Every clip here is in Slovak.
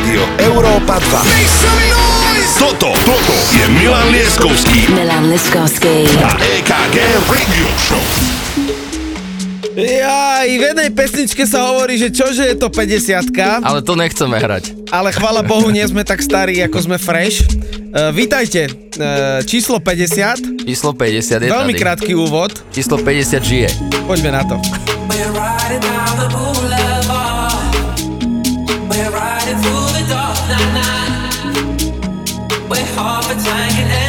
Rádio Európa 2. Toto, toto je Milan Lieskovský Milan Liskovský. a EKG Radio Show. Ja, v jednej pesničke sa hovorí, že čože je to 50 Ale to nechceme hrať. ale chvala Bohu, nie sme tak starí, ako sme fresh. Uh, vítajte, uh, číslo 50, Číslo 50 je veľmi tady. krátky úvod, Číslo 50 žije. poďme na to. We're riding down the time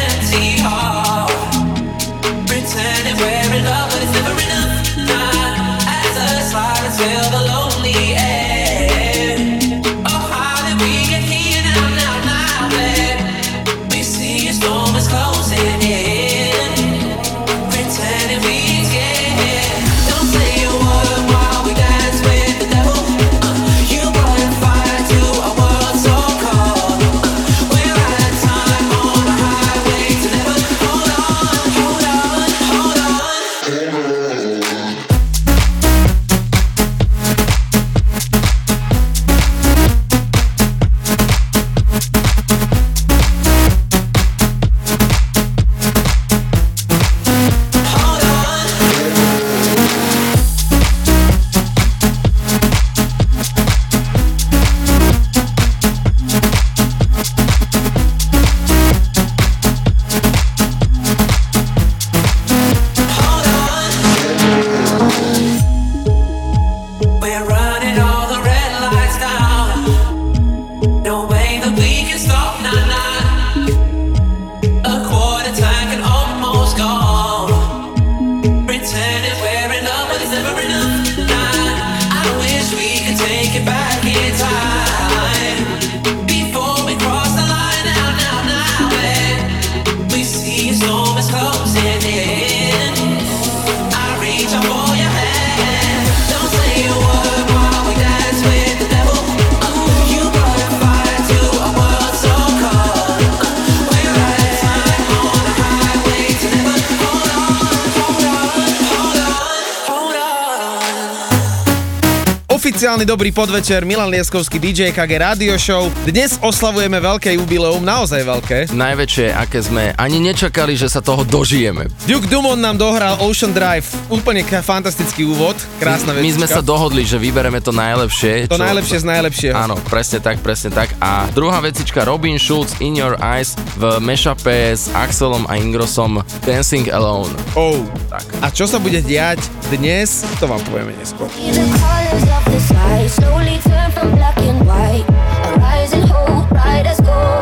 Oficiálny dobrý podvečer, Milan Lieskovský, DJ KG Radio Show. Dnes oslavujeme veľké jubileum, naozaj veľké. Najväčšie, aké sme ani nečakali, že sa toho dožijeme. Duke Dumont nám dohral Ocean Drive, úplne k- fantastický úvod, krásna My sme sa dohodli, že vybereme to najlepšie. To najlepšie z najlepšieho. Áno, presne tak, presne tak. A druhá vecička Robin Schulz In Your Eyes v mashupe s Axelom a Ingrosom Dancing Alone. Oh. Tak. A čo sa bude diať dnes, to vám povieme neskôr. Slowly turn from black and white. A rising hope, bright as gold.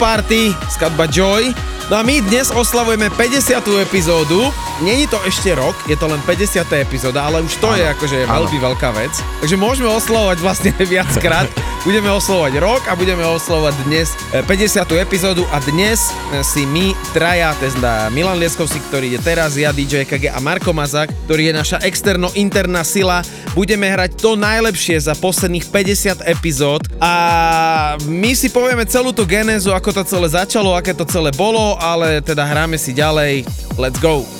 Party, skladba Joy. No a my dnes oslavujeme 50. epizódu. Není to ešte rok, je to len 50. epizóda, ale už to áno, je akože áno. veľmi veľká vec. Takže môžeme oslovovať vlastne viackrát. budeme oslovať rok a budeme oslovať dnes e, 50. epizódu a dnes e, si my traja, teda Milan Lieskovský, ktorý je teraz, ja DJ KG a Marko Mazak, ktorý je naša externo-interná sila, budeme hrať to najlepšie za posledných 50 epizód a my si povieme celú tú genézu, ako to celé začalo, aké to celé bolo, ale teda hráme si ďalej. Let's go!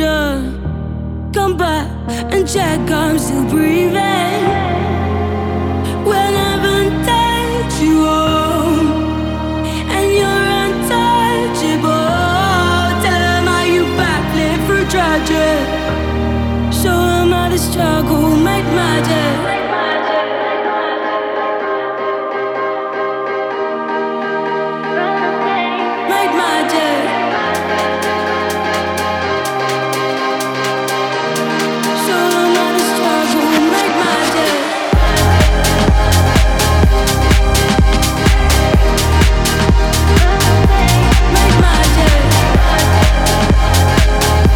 Need her. Come back and check I'm still breathing. When heaven takes you and you're untouchable, tell 'em how you. Show struggle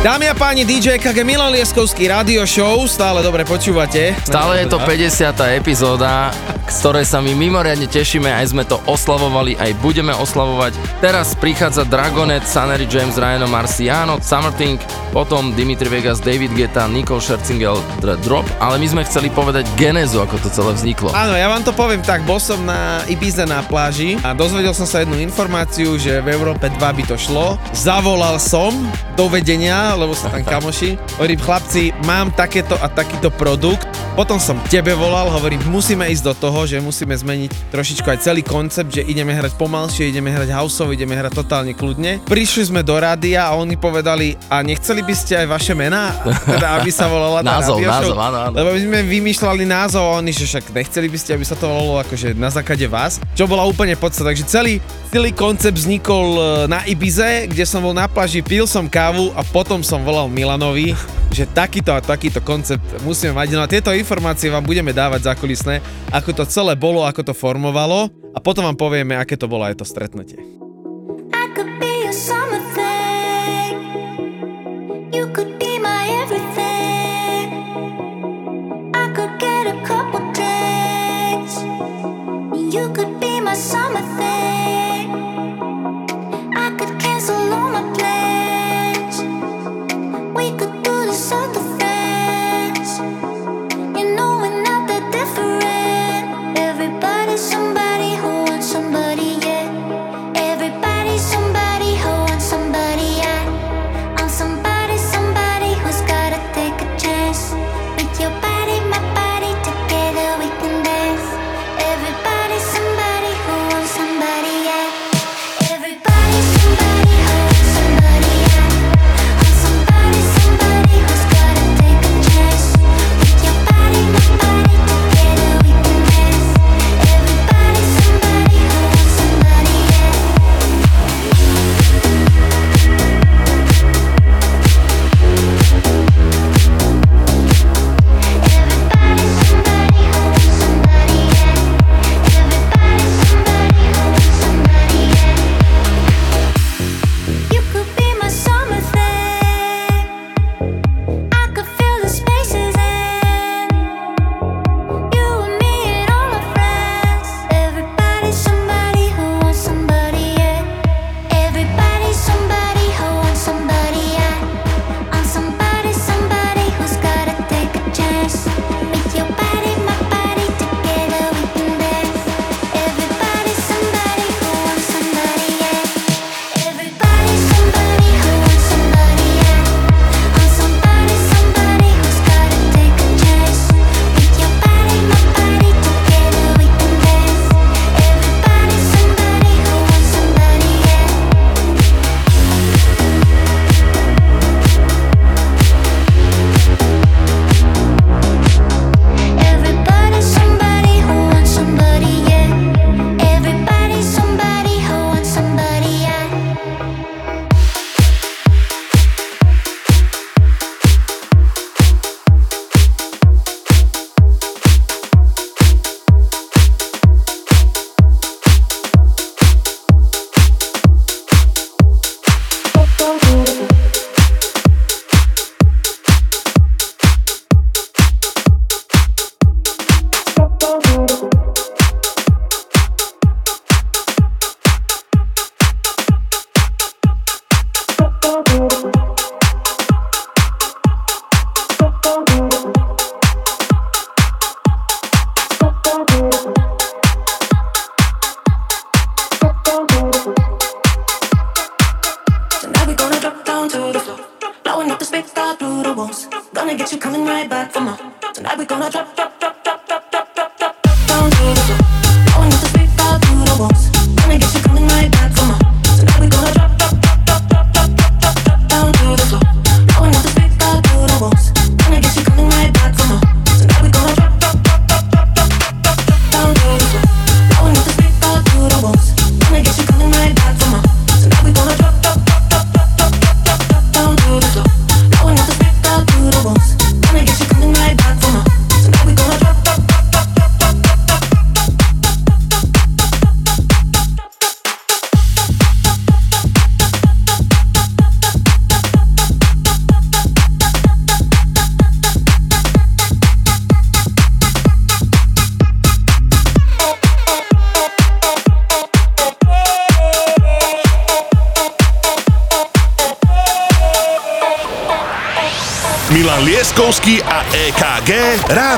Dámy a páni, DJ KG Milan Lieskovský radio show, stále dobre počúvate. Stále je to 50. epizóda, z ktorej sa my mimoriadne tešíme, aj sme to oslavovali, aj budeme oslavovať. Teraz prichádza Dragonet, Sunnery James, Ryan Marciano, Summerthing, potom Dimitri Vegas, David Guetta, Nicole Scherzinger, Drop, ale my sme chceli povedať genézu, ako to celé vzniklo. Áno, ja vám to poviem tak, bol som na Ibize na pláži a dozvedel som sa jednu informáciu, že v Európe 2 by to šlo. Zavolal som do vedenia, lebo sú tam kamoši. Hovorím, chlapci, mám takéto a takýto produkt. Potom som tebe volal, hovorím, musíme ísť do toho, že musíme zmeniť trošičku aj celý koncept, že ideme hrať pomalšie, ideme hrať houseovo, ideme hrať totálne kľudne. Prišli sme do rádia a oni povedali, a nechceli by ste aj vaše mená? Teda, aby sa volala tá Názov, názov, áno, áno. Lebo my sme vymýšľali názov a oni, že však nechceli by ste, aby sa to volalo akože na základe vás, čo bola úplne podstata. Takže celý, celý koncept vznikol e, na Ibize, kde som bol na pláži, pil som kávu a potom som volal Milanovi, že takýto a takýto koncept musíme mať. No a tieto informácie vám budeme dávať zákulisné, ako to celé bolo, ako to formovalo a potom vám povieme, aké to bolo aj to stretnutie. critical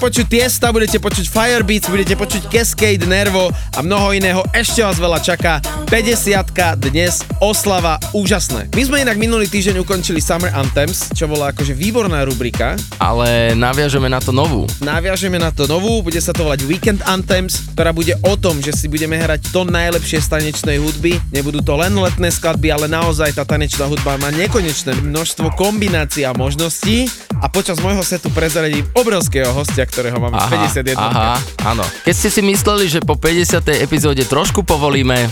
počuť Tiesta, budete počuť Firebeats, budete počuť Cascade, Nervo a mnoho iného. Ešte vás veľa čaká. 50 dnes oslava úžasné. My sme inak minulý týždeň ukončili Summer Anthems, čo bola akože výborná rubrika. Ale naviažeme na to novú. Naviažeme na to novú, bude sa to volať Weekend Anthems, ktorá bude o tom, že si budeme hrať to najlepšie z tanečnej hudby. Nebudú to len letné skladby, ale naozaj tá tanečná hudba má nekonečné množstvo kombinácií a možností a počas môjho setu prezradím obrovského hostia, ktorého máme aha, 51. Aha, áno. Keď ste si mysleli, že po 50. epizóde trošku povolíme,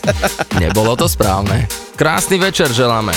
nebolo to správne. Krásny večer želáme.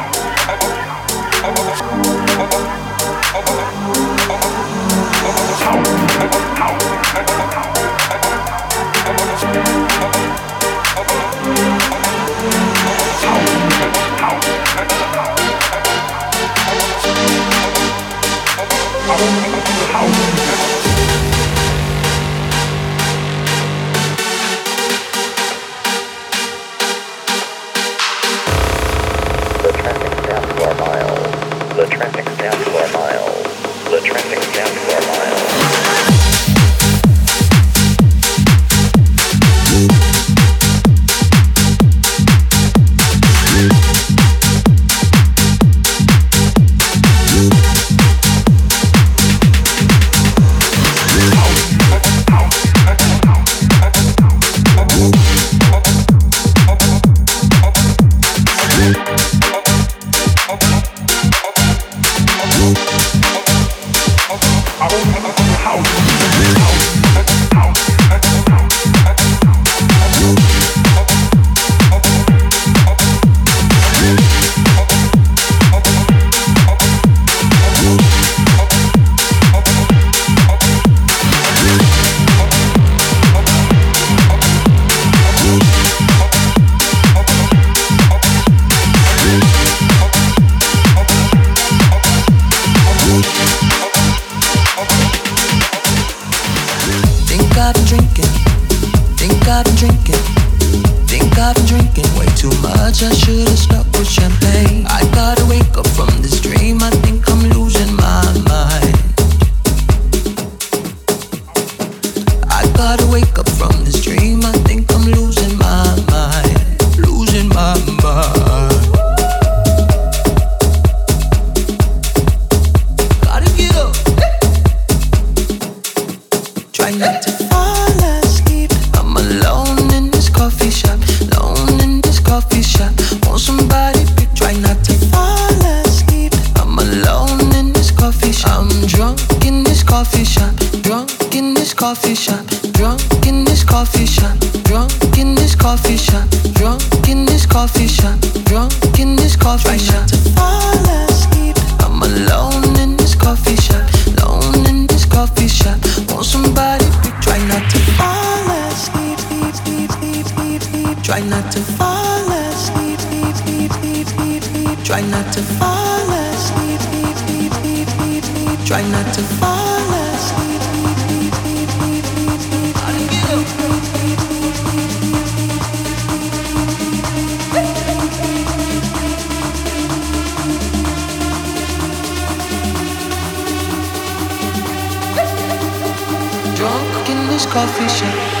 coffee shop.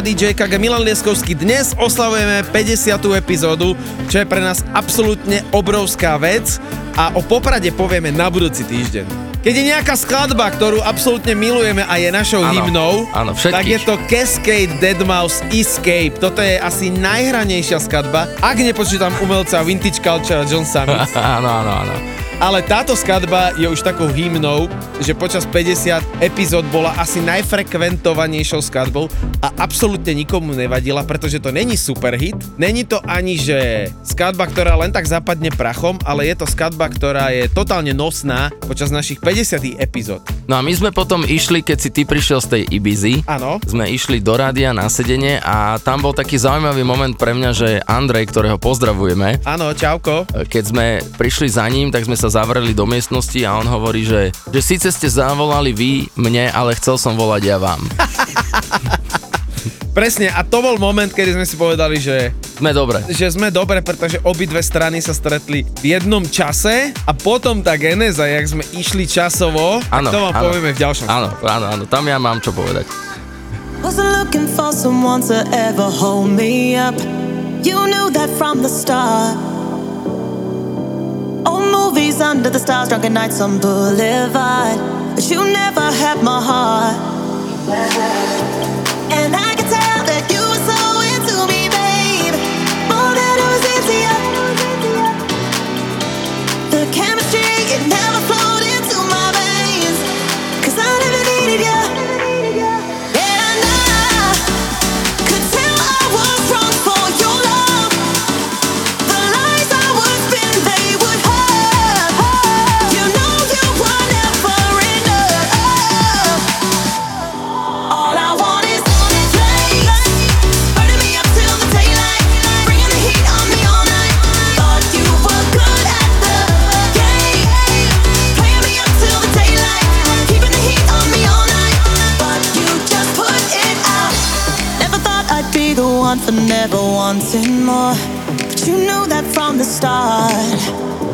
2 DJ KG Milan Lieskovský. Dnes oslavujeme 50. epizódu, čo je pre nás absolútne obrovská vec a o Poprade povieme na budúci týždeň. Keď je nejaká skladba, ktorú absolútne milujeme a je našou Áno, hymnou, všetkých. tak je to Cascade Deadmau5 Escape. Toto je asi najhranejšia skladba, ak nepočítam umelca Vintage Culture a John Summit. áno, áno, áno. Ale táto skladba je už takou hymnou, že počas 50 epizód bola asi najfrekventovanejšou skladbou a absolútne nikomu nevadila, pretože to není super hit. Není to ani, že skladba, ktorá len tak zapadne prachom, ale je to skladba, ktorá je totálne nosná počas našich 50 epizód. No a my sme potom išli, keď si ty prišiel z tej Ibizy, Áno. sme išli do rádia na sedenie a tam bol taký zaujímavý moment pre mňa, že Andrej, ktorého pozdravujeme, Áno, čauko. keď sme prišli za ním, tak sme sa zavreli do miestnosti a on hovorí, že, že síce ste zavolali vy mne, ale chcel som volať ja vám. Presne, a to bol moment, kedy sme si povedali, že Sme dobre. že sme dobre, pretože obidve strany sa stretli v jednom čase a potom tá genéza, jak sme išli časovo, tak Áno, to vám áno. povieme v ďalšom. Áno, áno, áno, tam ja mám čo povedať. Wasn't looking for someone to ever hold me up. You knew that from the start. Old movies under the stars, drunken nights on Boulevard. But you never had my heart. never wanting more. But you knew that from the start.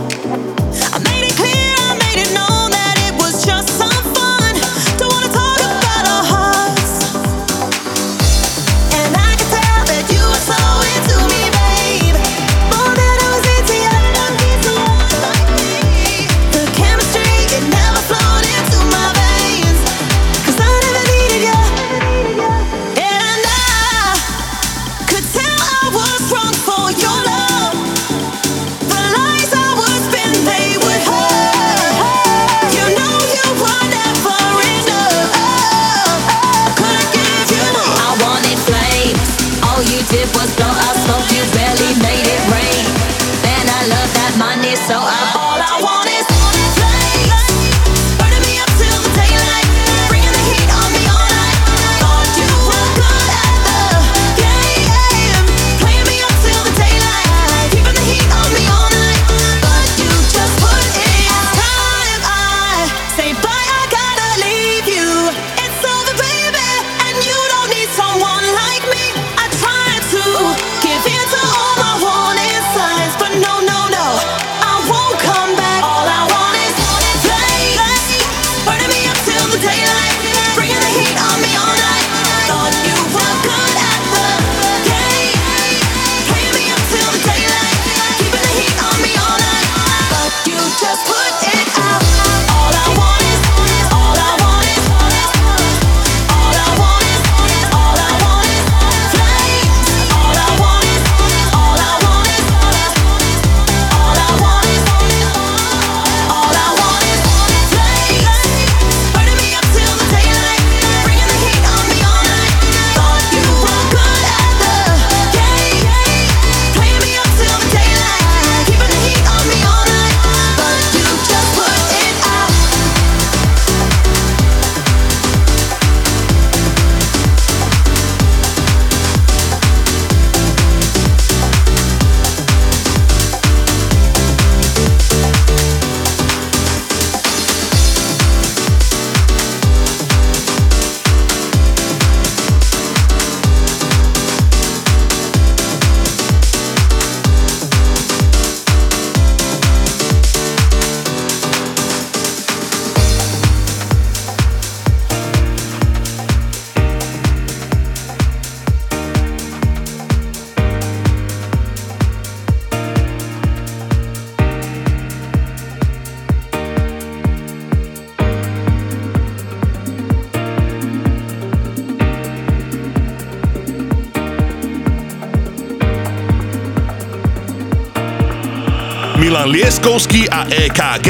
Vlčecký a EKG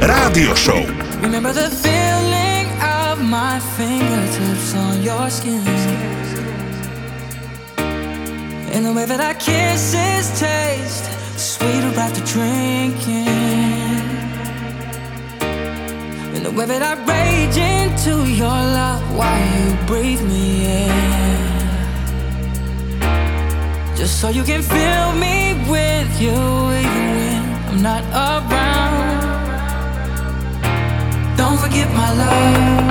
Rádio Show. Remember the feeling of my fingertips on your skin. And the way that our kisses taste Sweeter after drinking. And the way that I rage into your love While you breathe me in. Just so you can fill me with you not around. Don't forget my love.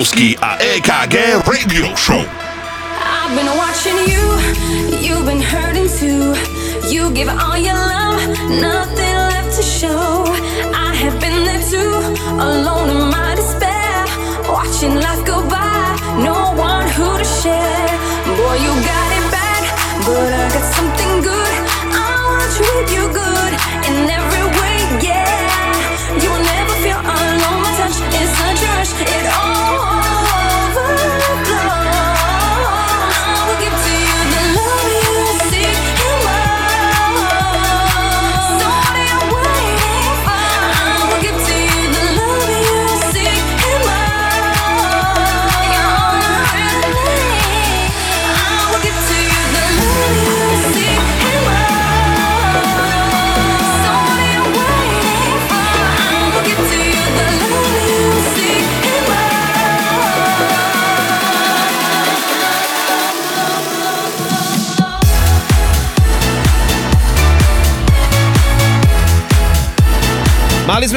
Lieskovský a EKG Radio Show.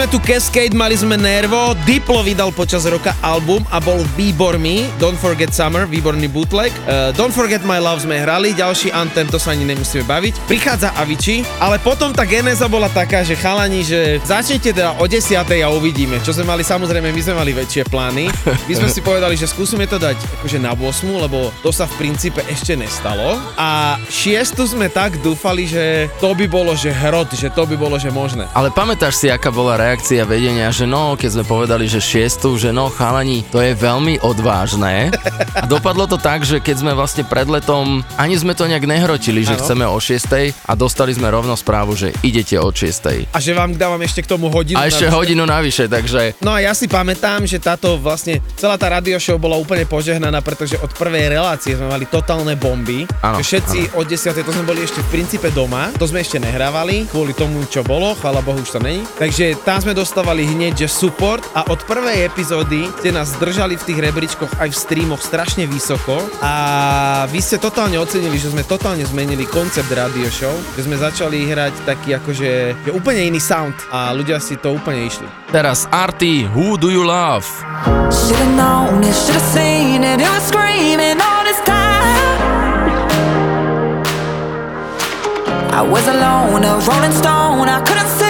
Sme tu Cascade, mali sme Nervo, Diplo vydal počas roka album a bol výborný, Don't Forget Summer, výborný bootleg. Uh, Don't Forget My Love sme hrali, ďalší Anthem, to sa ani nemusíme baviť. Prichádza Avicii, ale potom tá genéza bola taká, že chalani, že začnete teda o 10. a uvidíme. Čo sme mali, samozrejme, my sme mali väčšie plány. My sme si povedali, že skúsime to dať akože na 8, lebo to sa v princípe ešte nestalo. A 6 sme tak dúfali, že to by bolo, že hrot, že to by bolo, že možné. Ale pamätáš si, aká bola reakcia vedenia, že no, keď sme povedali, že šiestu, že no, chalani, to je veľmi odvážne. A dopadlo to tak, že keď sme vlastne pred letom, ani sme to nejak nehrotili, že Áno. chceme o 6 a dostali sme rovno správu, že idete o 6 A že vám dávam ešte k tomu hodinu. A ešte navyše. hodinu navyše, takže No a ja si pamätám, že táto vlastne, celá tá radio show bola úplne požehnaná, pretože od prvej relácie sme mali totálne bomby. Že všetci od 10. to sme boli ešte v princípe doma, to sme ešte nehrávali, kvôli tomu, čo bolo, chvála Bohu, už to není. Takže tam sme dostávali hneď, že support a od prvej epizódy ste nás držali v tých rebríčkoch aj v streamoch strašne vysoko a vy ste totálne ocenili, že sme totálne zmenili koncept radio show, že sme začali hrať taký akože že úplne iný sound a ľudia si to úplne išli. teraz Arty, Who Do You Love? Should've known it, should've seen it. It was screaming all this time. I was alone, a rolling stone. I couldn't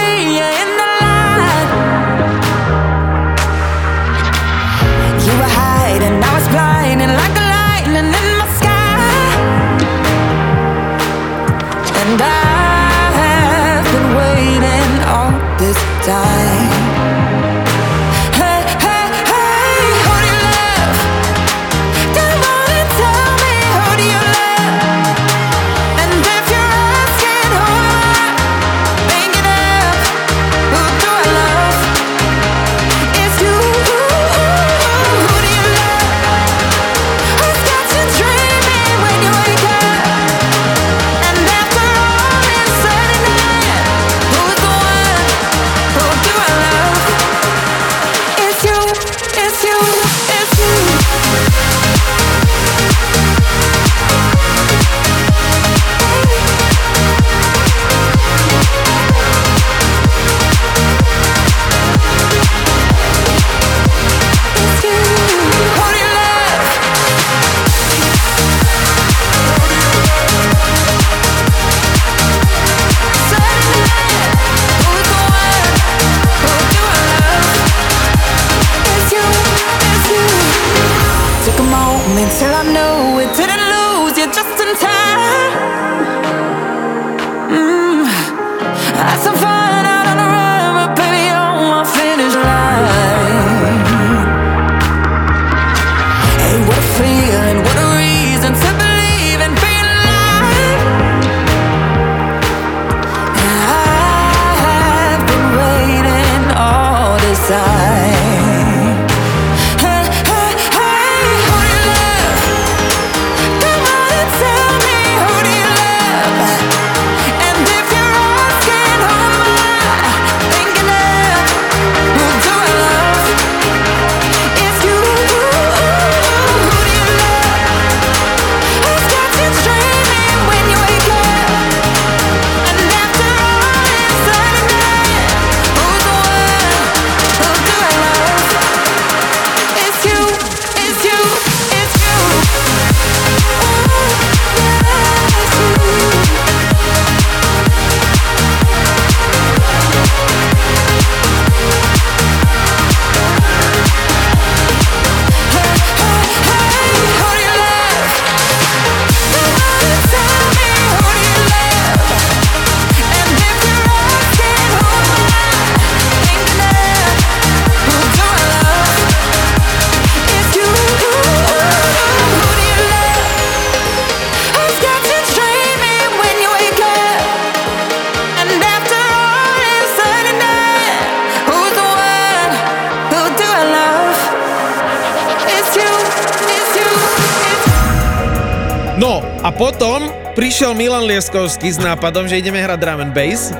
Milan Lieskovský s nápadom, že ideme hrať drum and bass,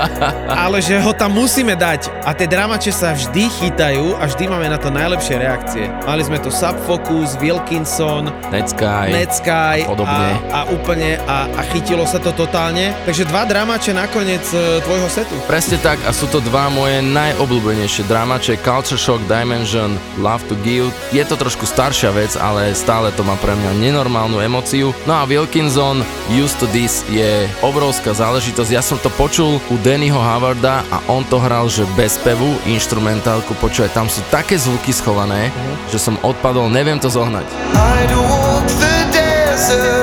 ale že ho tam musíme dať. A tie dramače sa vždy chytajú a vždy máme na to najlepšie reakcie. Mali sme tu Subfocus, Wilkinson, Netsky. Netsky Podobne. A, a úplne a, a chytilo sa to totálne. Takže dva dramače nakoniec e, tvojho setu. Presne tak a sú to dva moje najobľúbenejšie dramače Culture Shock Dimension Love to Give. Je to trošku staršia vec, ale stále to má pre mňa nenormálnu emociu. No a Wilkinson Used to This je obrovská záležitosť. Ja som to počul u Dannyho Howarda a on to hral, že bez pevu, instrumentálku, počúvaj, tam sú také zvuky schované, že som odpadol, neviem to zohnať. I'd walk the desert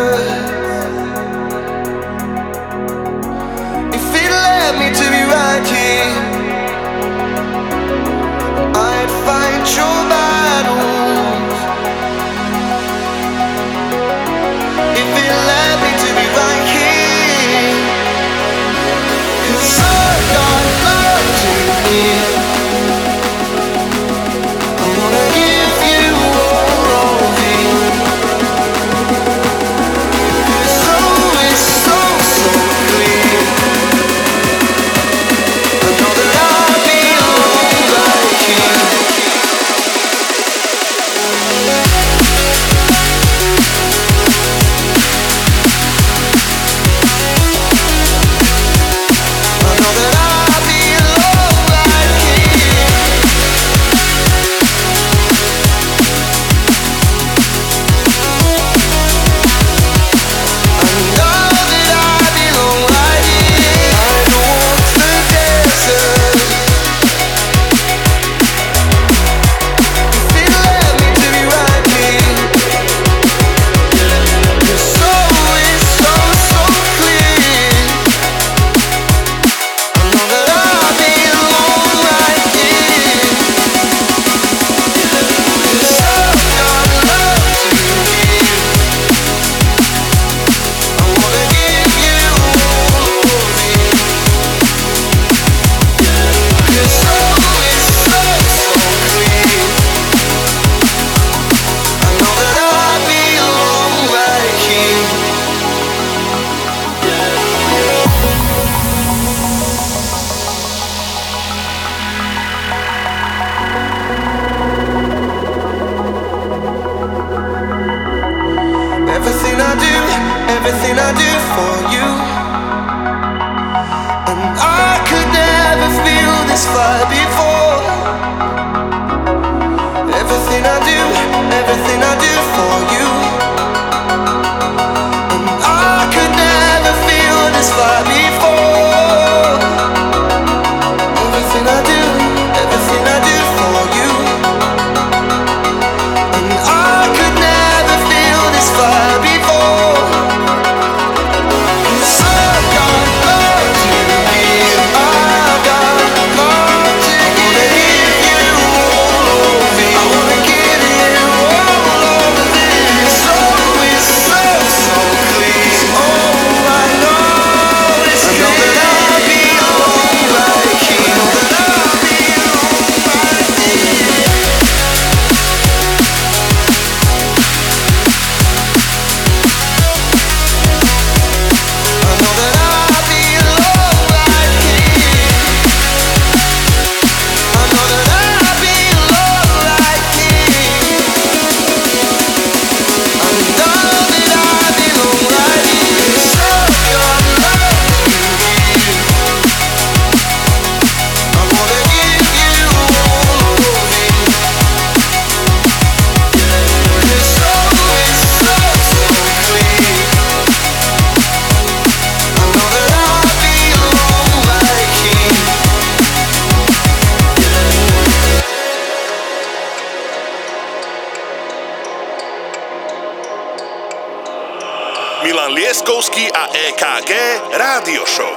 EKG Rádio Show.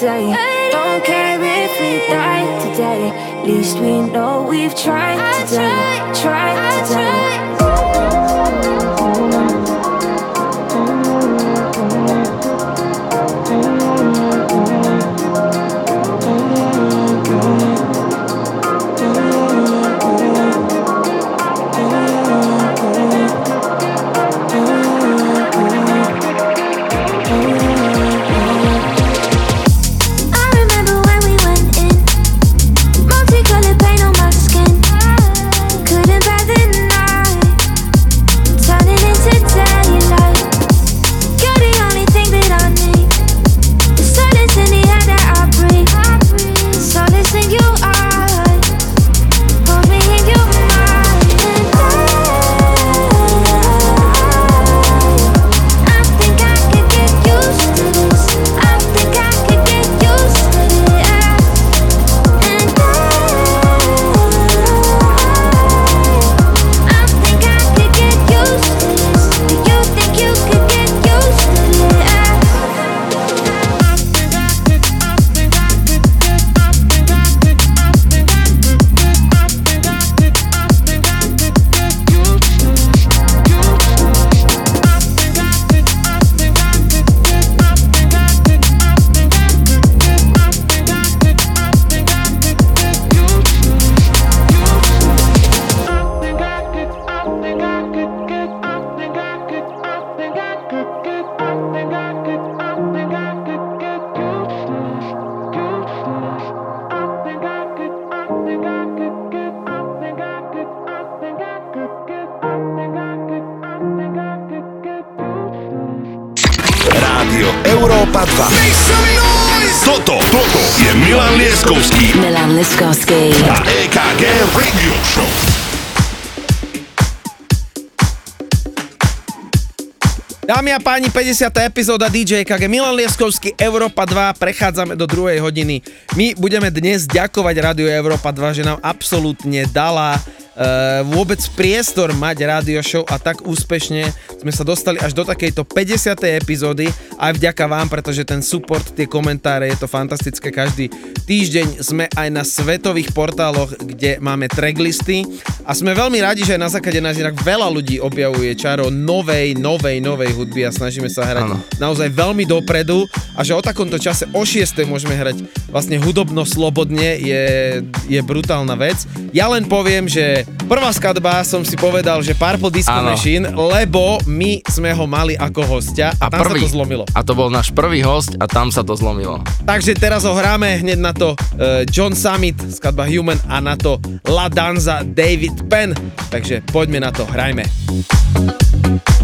Don't care if we die today. At Least we know we've tried today. Tried today. Dámy a páni, 50. epizóda DJ KG Milan Lieskovský, Európa 2, prechádzame do druhej hodiny. My budeme dnes ďakovať Rádiu Európa 2, že nám absolútne dala uh, vôbec priestor mať rádio show a tak úspešne sme sa dostali až do takejto 50. epizódy aj vďaka vám, pretože ten support, tie komentáre, je to fantastické. Každý týždeň sme aj na svetových portáloch, kde máme tracklisty a sme veľmi radi, že aj na základe nás inak veľa ľudí objavuje čaro novej, novej, novej hudby a snažíme sa hrať Áno. naozaj veľmi dopredu a že o takomto čase o 6. môžeme hrať vlastne hudobno slobodne je, je brutálna vec. Ja len poviem, že prvá skladba som si povedal, že Purple Disco Áno. Machine, lebo my sme ho mali ako hostia a, A tam prvý. sa to zlomilo. A to bol náš prvý host a tam sa to zlomilo. Takže teraz ho hráme hneď na to uh, John Summit, skladba Human a na to La Danza David Penn. Takže poďme na to, hrajme. Thank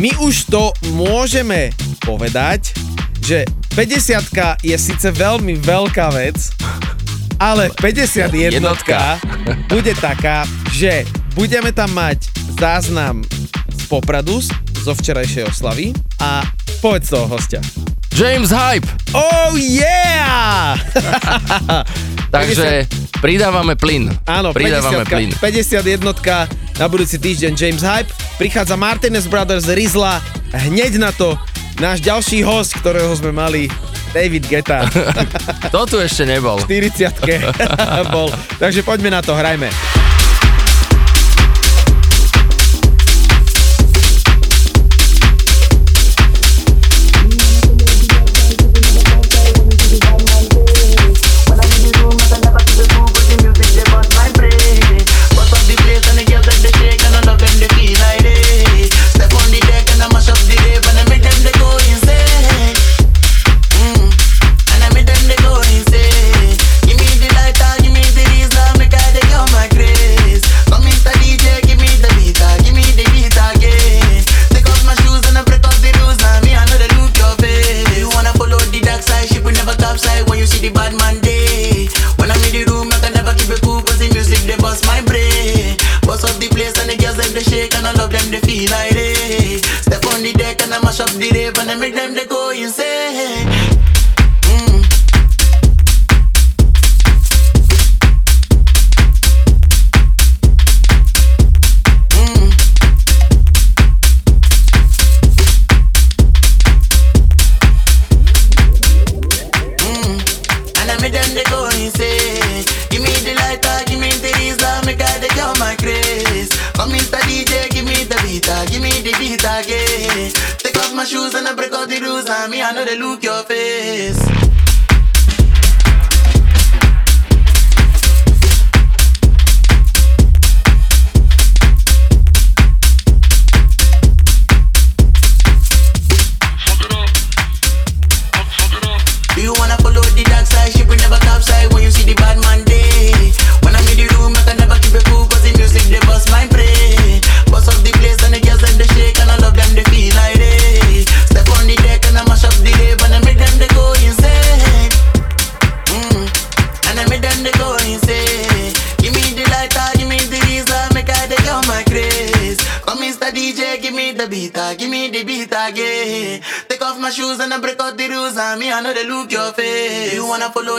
My už to môžeme povedať, že 50 je síce veľmi veľká vec, ale 51 jednotka. bude taká, že budeme tam mať záznam z Popradu, zo včerajšej oslavy a povedz toho hostia. James Hype! Oh yeah! Takže pridávame plyn. Áno, pridávame 50, plyn. 51 na budúci týždeň James Hype prichádza Martinez Brothers Rizla, hneď na to náš ďalší host, ktorého sme mali David Geta. to tu ešte nebol. 40 bol. Takže poďme na to, hrajme.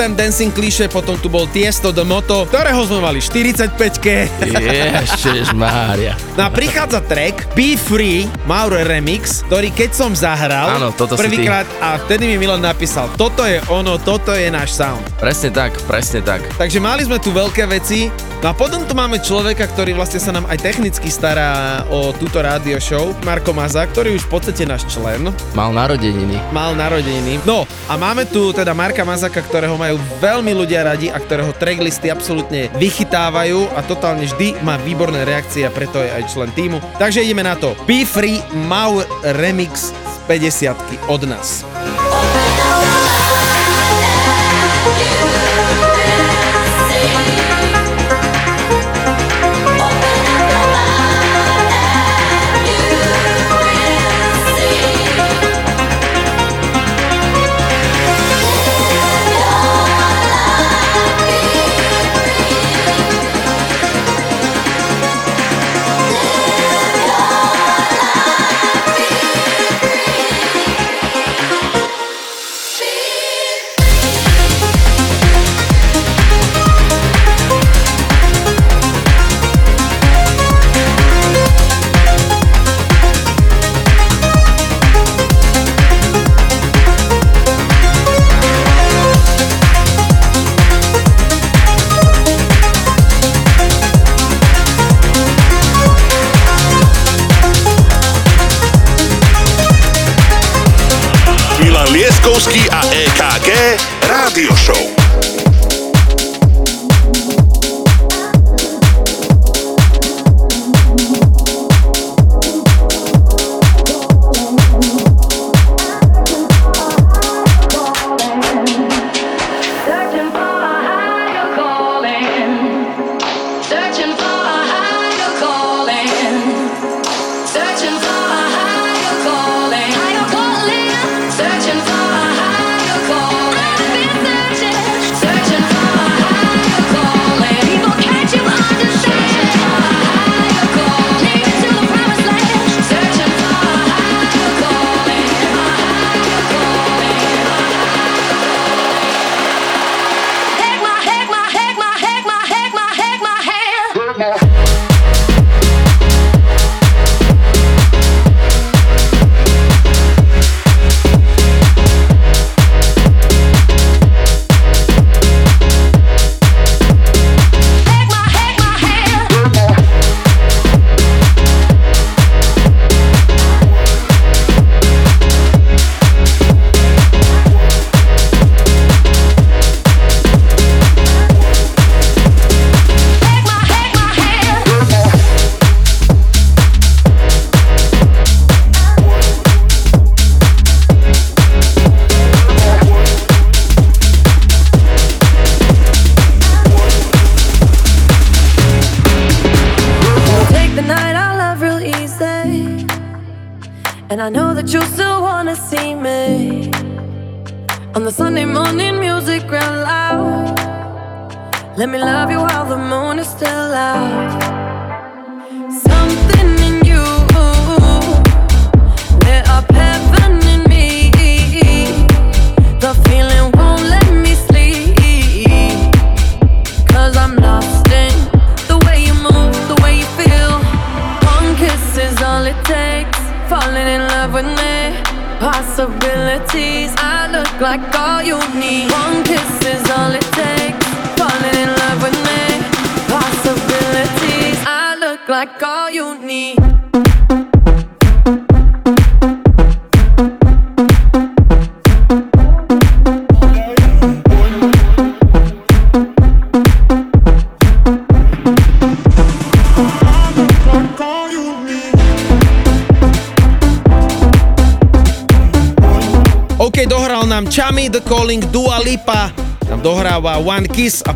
System, Dancing Cliché, potom tu bol Tiesto The Moto, ktorého sme mali 45-ke. Ježiš Mária. No a prichádza track Be Free, Mauro Remix, ktorý keď som zahral Áno, toto prvýkrát a vtedy mi Milan napísal, toto je ono, toto je náš sound. Presne tak, presne tak. Takže mali sme tu veľké veci, no a potom tu máme človeka, ktorý vlastne sa nám aj technicky stará o túto rádio show, Marko Maza, ktorý už v podstate náš člen, Mal narodeniny. mal narodeniny. No a máme tu teda Marka Mazaka, ktorého majú veľmi ľudia radi a ktorého tracklisty absolútne vychytávajú a totálne vždy má výborné reakcie a preto je aj člen týmu. Takže ideme na to. Be Free Mau Remix z 50 od nás.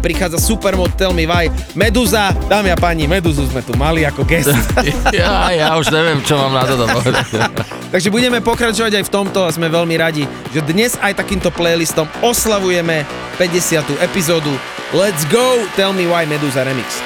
Prichádza Supermod Tell Me Why. Meduza, dámy a páni, Meduzu sme tu mali ako guest. Ja, ja už neviem, čo mám na toto povedať. Takže budeme pokračovať aj v tomto a sme veľmi radi, že dnes aj takýmto playlistom oslavujeme 50. epizódu Let's go, Tell Me Why Meduza Remix.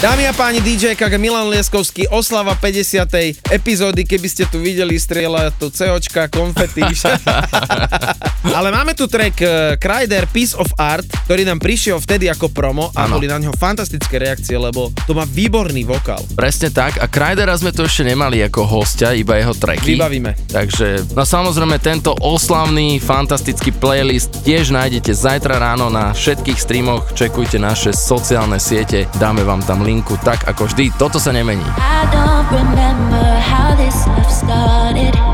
Dámy a páni, DJ KG Milan Lieskovský, oslava 50. epizódy, keby ste tu videli strieľať tu COčka, konfety. Ale máme tu track uh, Kryder Piece of Art, ktorý nám prišiel vtedy ako promo a Áno. boli na ňo fantastické reakcie, lebo to má výborný vokál. Presne tak. A Krydera sme tu ešte nemali ako hostia, iba jeho tracky. Vybavíme. Takže, no samozrejme, tento oslavný, fantastický playlist tiež nájdete zajtra ráno na všetkých streamoch. Čekujte naše sociálne siete, dáme vám tam linku, tak ako vždy. Toto sa nemení. I don't remember how this love started.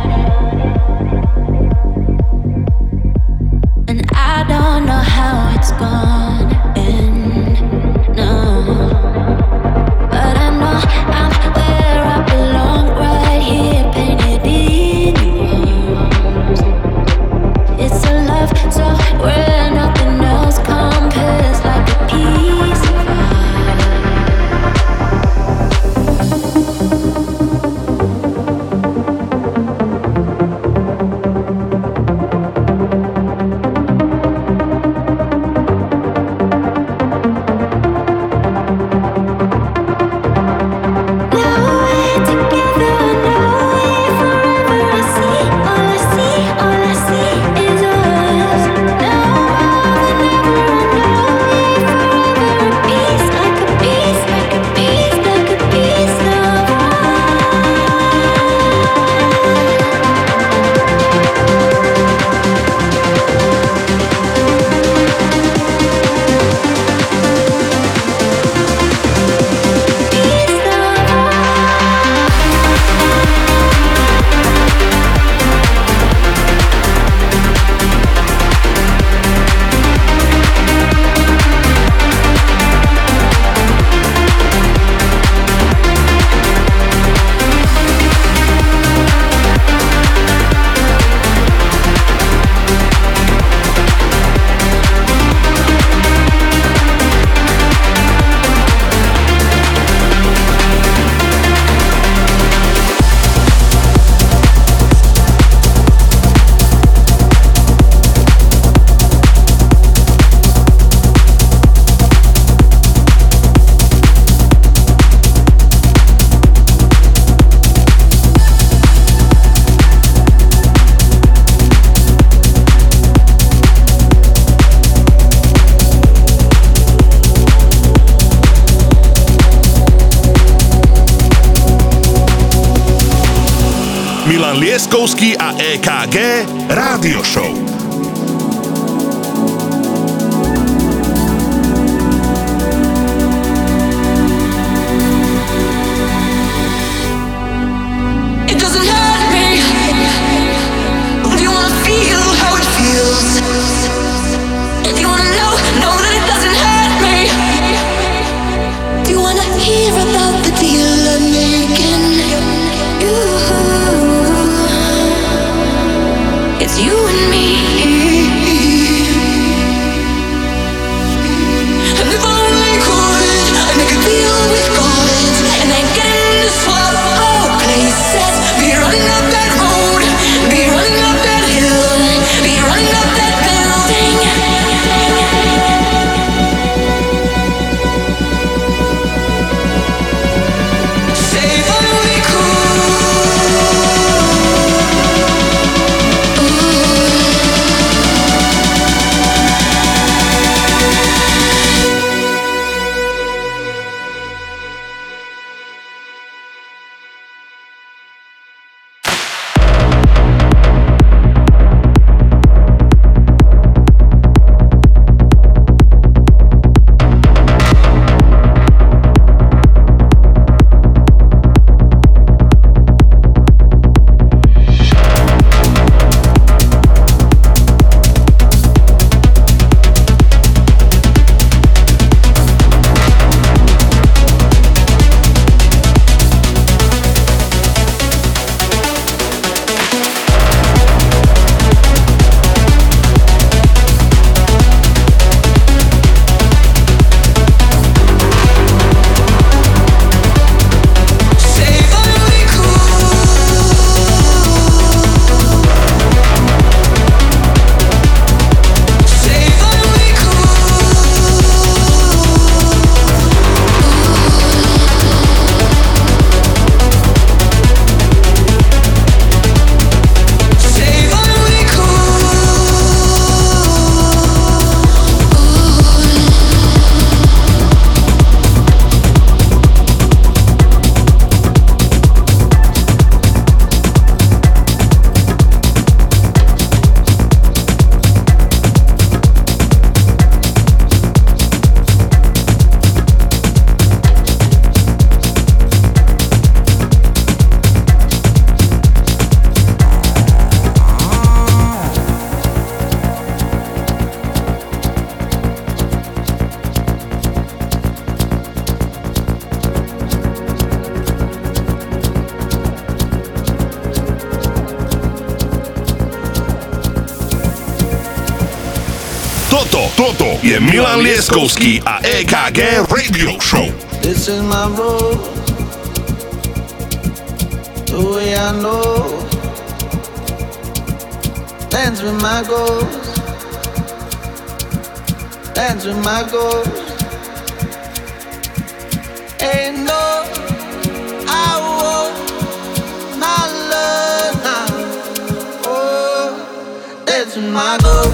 Milan Lieskovský a EKG Radio Show. This is my road, the way I know. Dance with my goals, dance with my goals. Ain't no, I not love now. Oh, dance with my goals,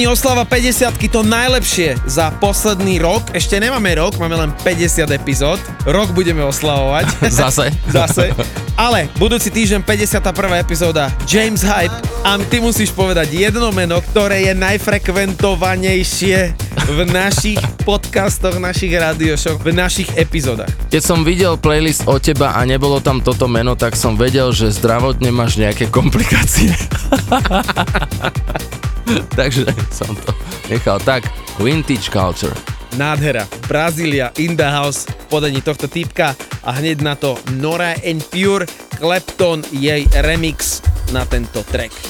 chalani, oslava 50 to najlepšie za posledný rok. Ešte nemáme rok, máme len 50 epizód. Rok budeme oslavovať. Zase. Zase. Ale budúci týždeň 51. epizóda James Hype a ty musíš povedať jedno meno, ktoré je najfrekventovanejšie v našich podcastoch, našich rádiošoch, v našich epizódach. Keď som videl playlist o teba a nebolo tam toto meno, tak som vedel, že zdravotne máš nejaké komplikácie. Takže som to nechal tak. Vintage Culture. Nádhera. Brazília in the house v podaní tohto typka a hneď na to Nora and Pure Clapton jej remix na tento track.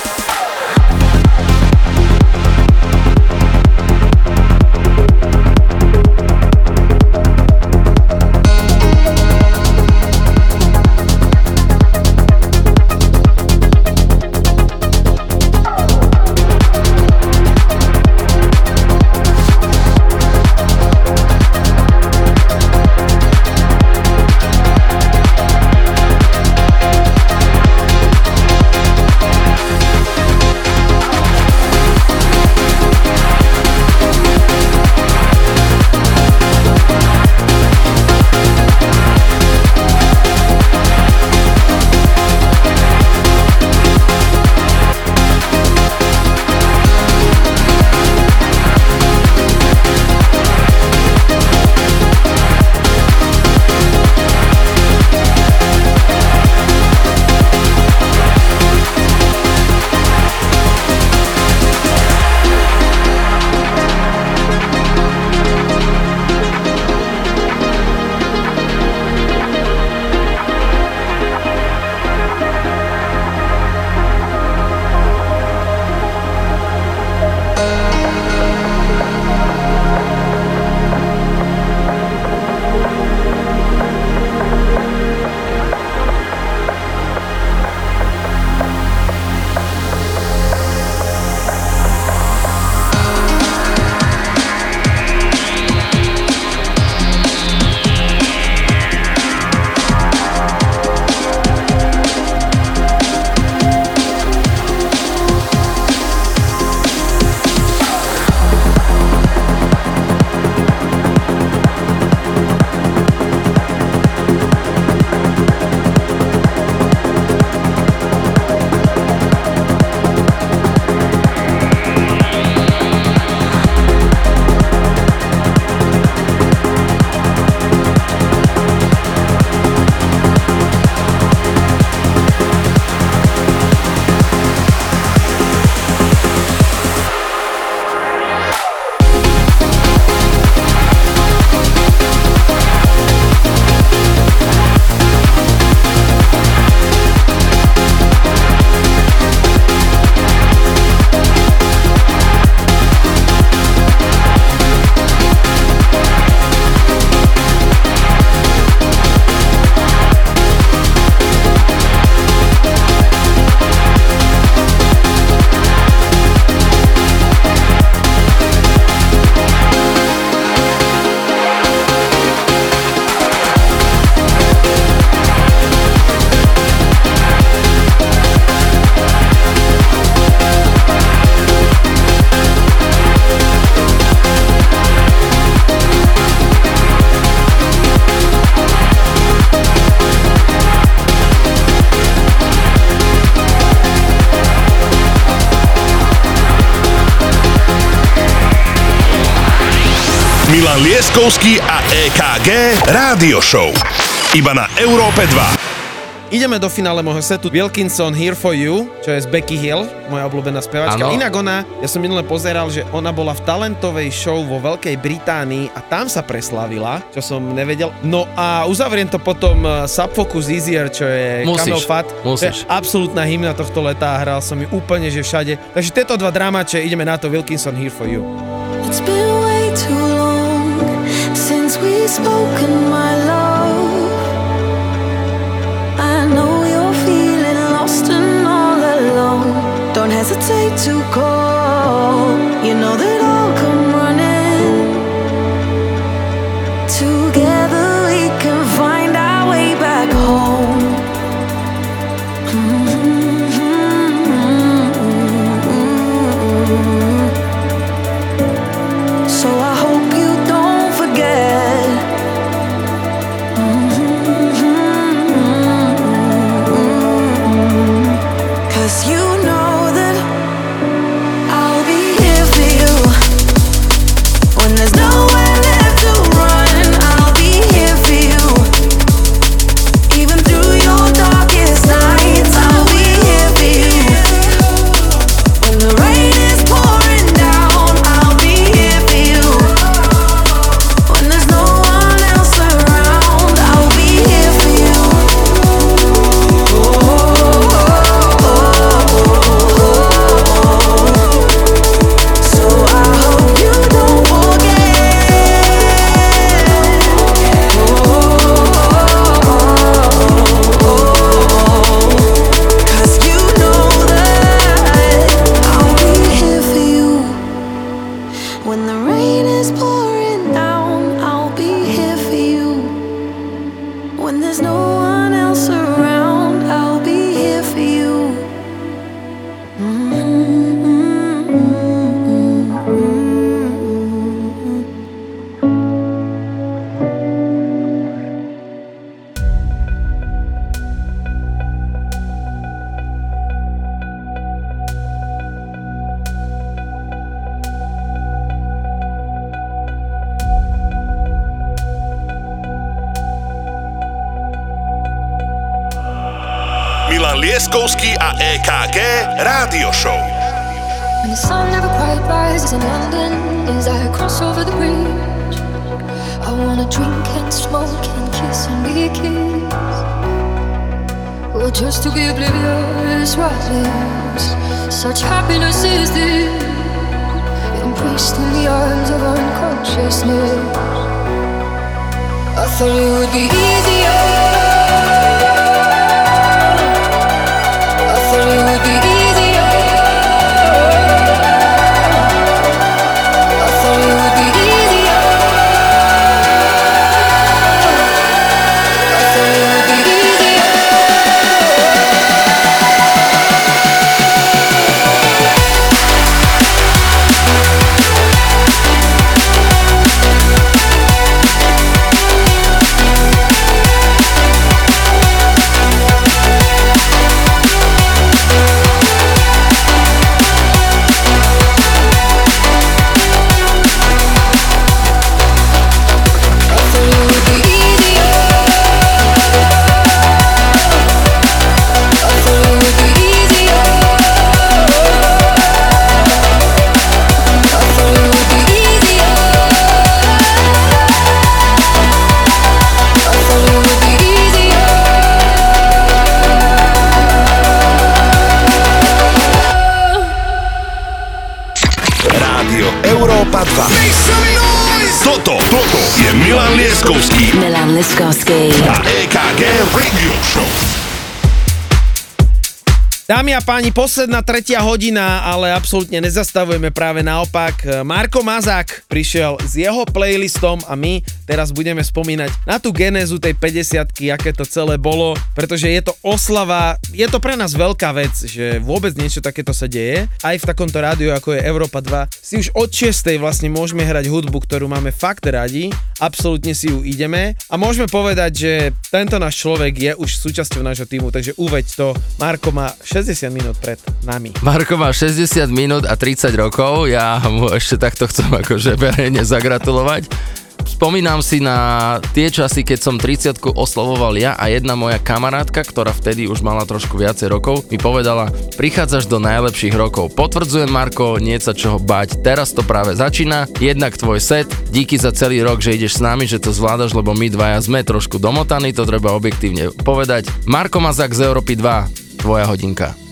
EKG Rádio Show. Iba na Európe 2. Ideme do finále môjho setu Wilkinson Here For You, čo je z Becky Hill, moja obľúbená spevačka. Áno. Inak ona, ja som minule pozeral, že ona bola v talentovej show vo Veľkej Británii a tam sa preslavila, čo som nevedel. No a uzavriem to potom uh, Subfocus Easier, čo je Musíš, Camel Fat. musíš. To je absolútna hymna tohto leta a hral som ju úplne, že všade. Takže tieto dva dramače, ideme na to Wilkinson Here For You. It's been spoken, my love. I know you're feeling lost and all alone. Don't hesitate to call. You know that páni, posledná tretia hodina, ale absolútne nezastavujeme práve naopak. Marko Mazák prišiel s jeho playlistom a my teraz budeme spomínať na tú genézu tej 50 aké to celé bolo, pretože je to oslava, je to pre nás veľká vec, že vôbec niečo takéto sa deje. Aj v takomto rádiu, ako je Európa 2, si už od 6. vlastne môžeme hrať hudbu, ktorú máme fakt radi, absolútne si ju ideme a môžeme povedať, že tento náš človek je už súčasťou nášho týmu, takže uveď to, Marko má 60 minút pred nami. Marko má 60 minút a 30 rokov, ja mu ešte takto chcem akože verejne zagratulovať. Spomínam si na tie časy, keď som 30 oslavoval ja a jedna moja kamarátka, ktorá vtedy už mala trošku viacej rokov, mi povedala, prichádzaš do najlepších rokov. Potvrdzujem Marko, nie sa čoho bať, teraz to práve začína, jednak tvoj set, díky za celý rok, že ideš s nami, že to zvládaš, lebo my dvaja sme trošku domotaní, to treba objektívne povedať. Marko Mazak z Európy 2, tvoja hodinka.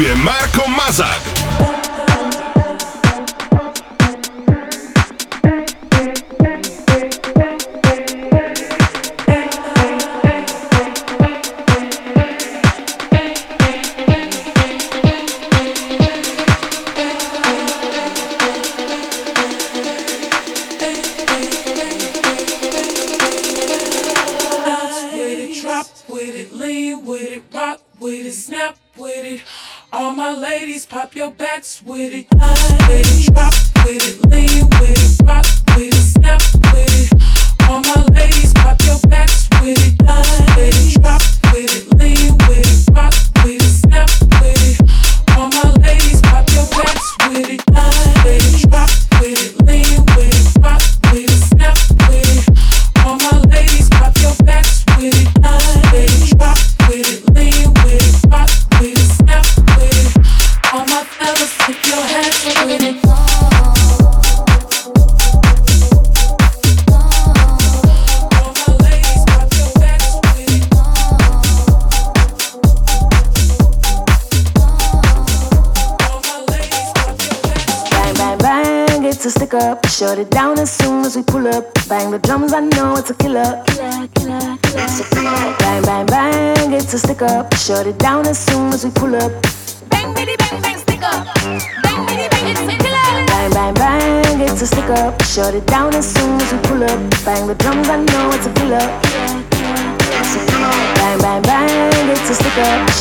Czujemy.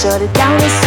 Shut it down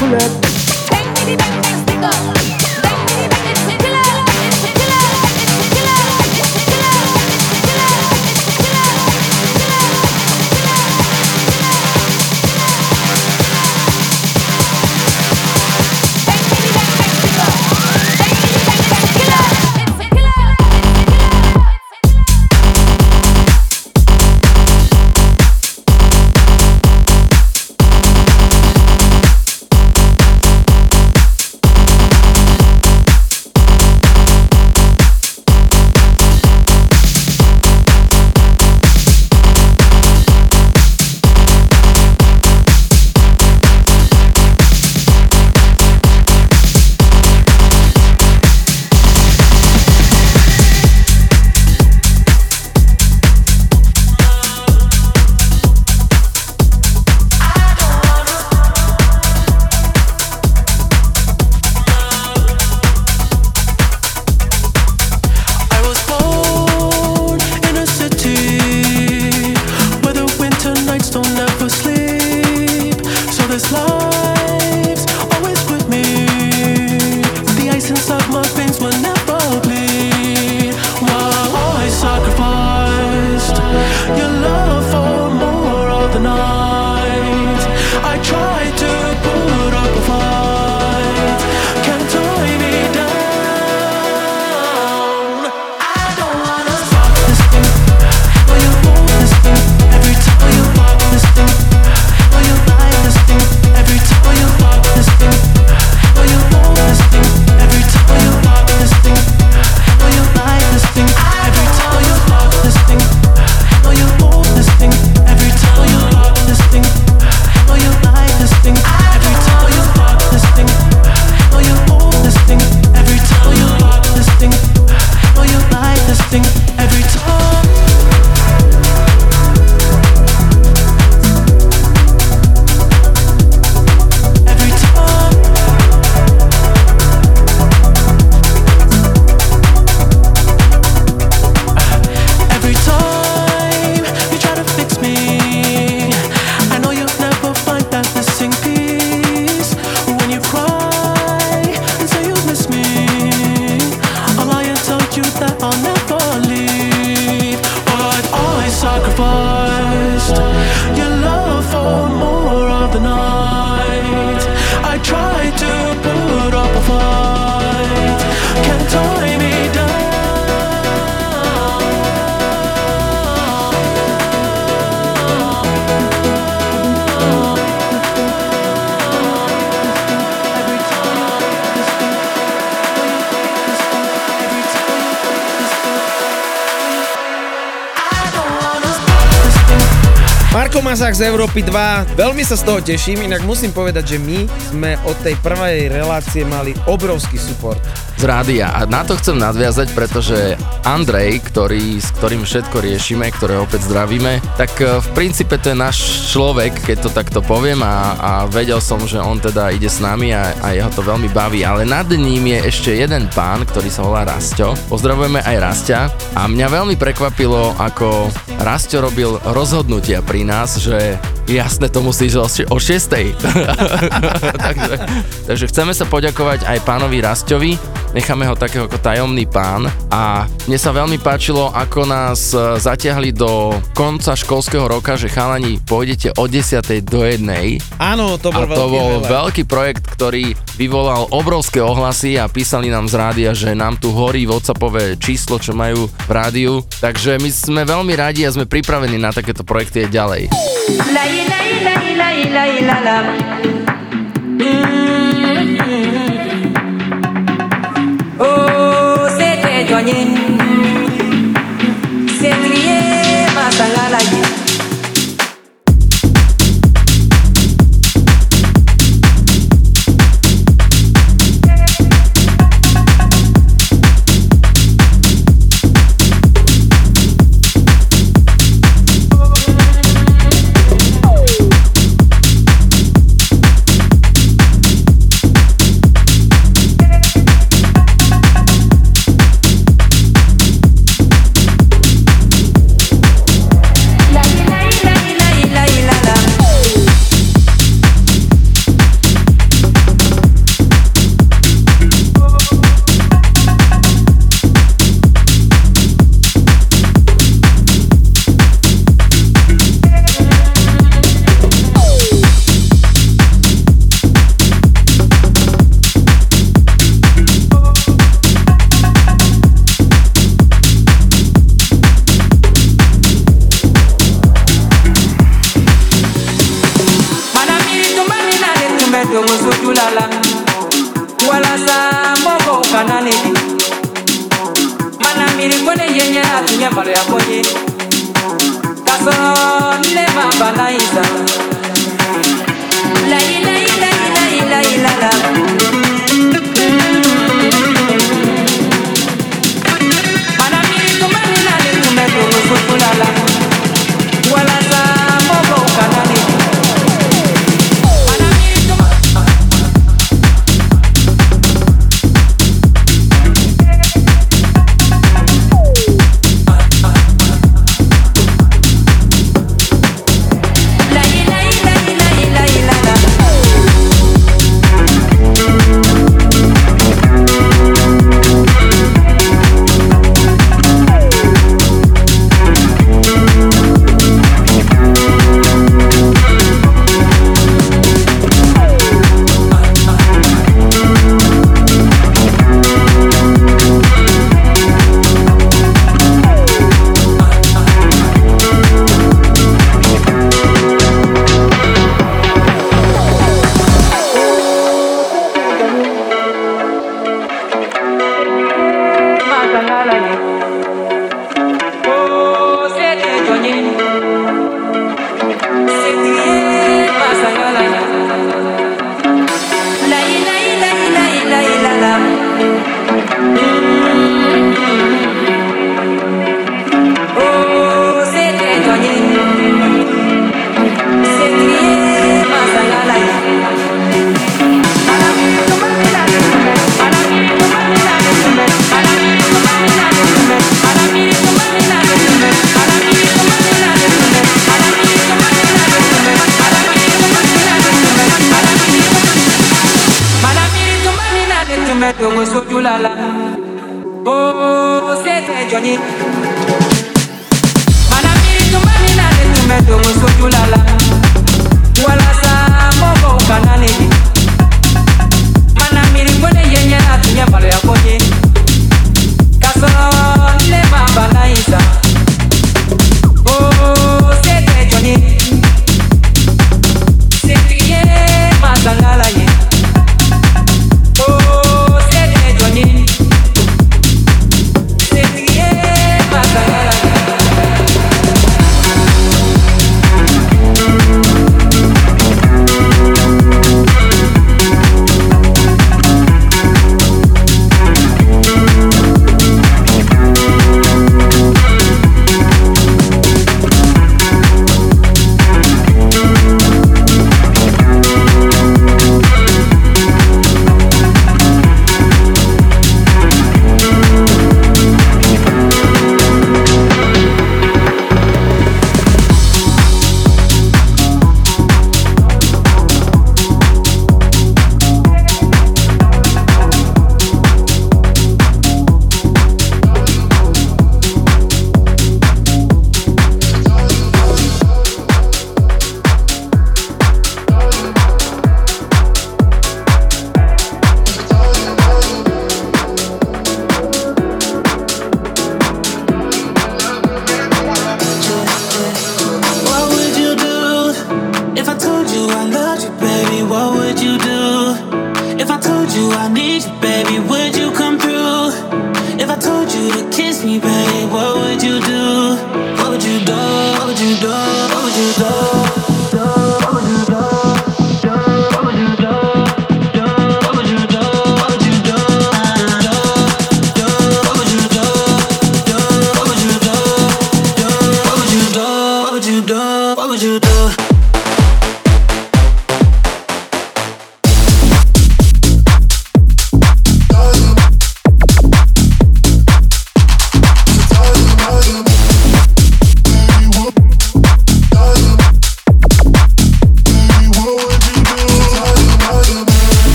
let Európy 2, veľmi sa z toho teším, inak musím povedať, že my sme od tej prvej relácie mali obrovský support. z rádia. A na to chcem nadviazať, pretože Andrej, ktorý, s ktorým všetko riešime, ktorého opäť zdravíme, tak e, v princípe to je náš človek, keď to takto poviem a, a vedel som, že on teda ide s nami a, a jeho to veľmi baví. Ale nad ním je ešte jeden pán, ktorý sa volá Rasto. Pozdravujeme aj Rastia a mňa veľmi prekvapilo, ako Rasto robil rozhodnutia pri nás, že jasne to musíš o, o 6. takže, takže chceme sa poďakovať aj pánovi Rastovi, necháme ho takého ako tajomný pán a mne sa veľmi páčilo, ako nás e, zatiahli do konca školského roka, že chalani pôjdete od 10. do 1. Áno, to bol a to veľký bol veľký projekt, ktorý vyvolal obrovské ohlasy a písali nám z rádia, že nám tu horí whatsappové číslo, čo majú v rádiu. Takže my sme veľmi radi a sme pripravení na takéto projekty aj ďalej. La ila ila ila ila ila la. Oh, Lay, lay, lay, lay, lay, lay, lay.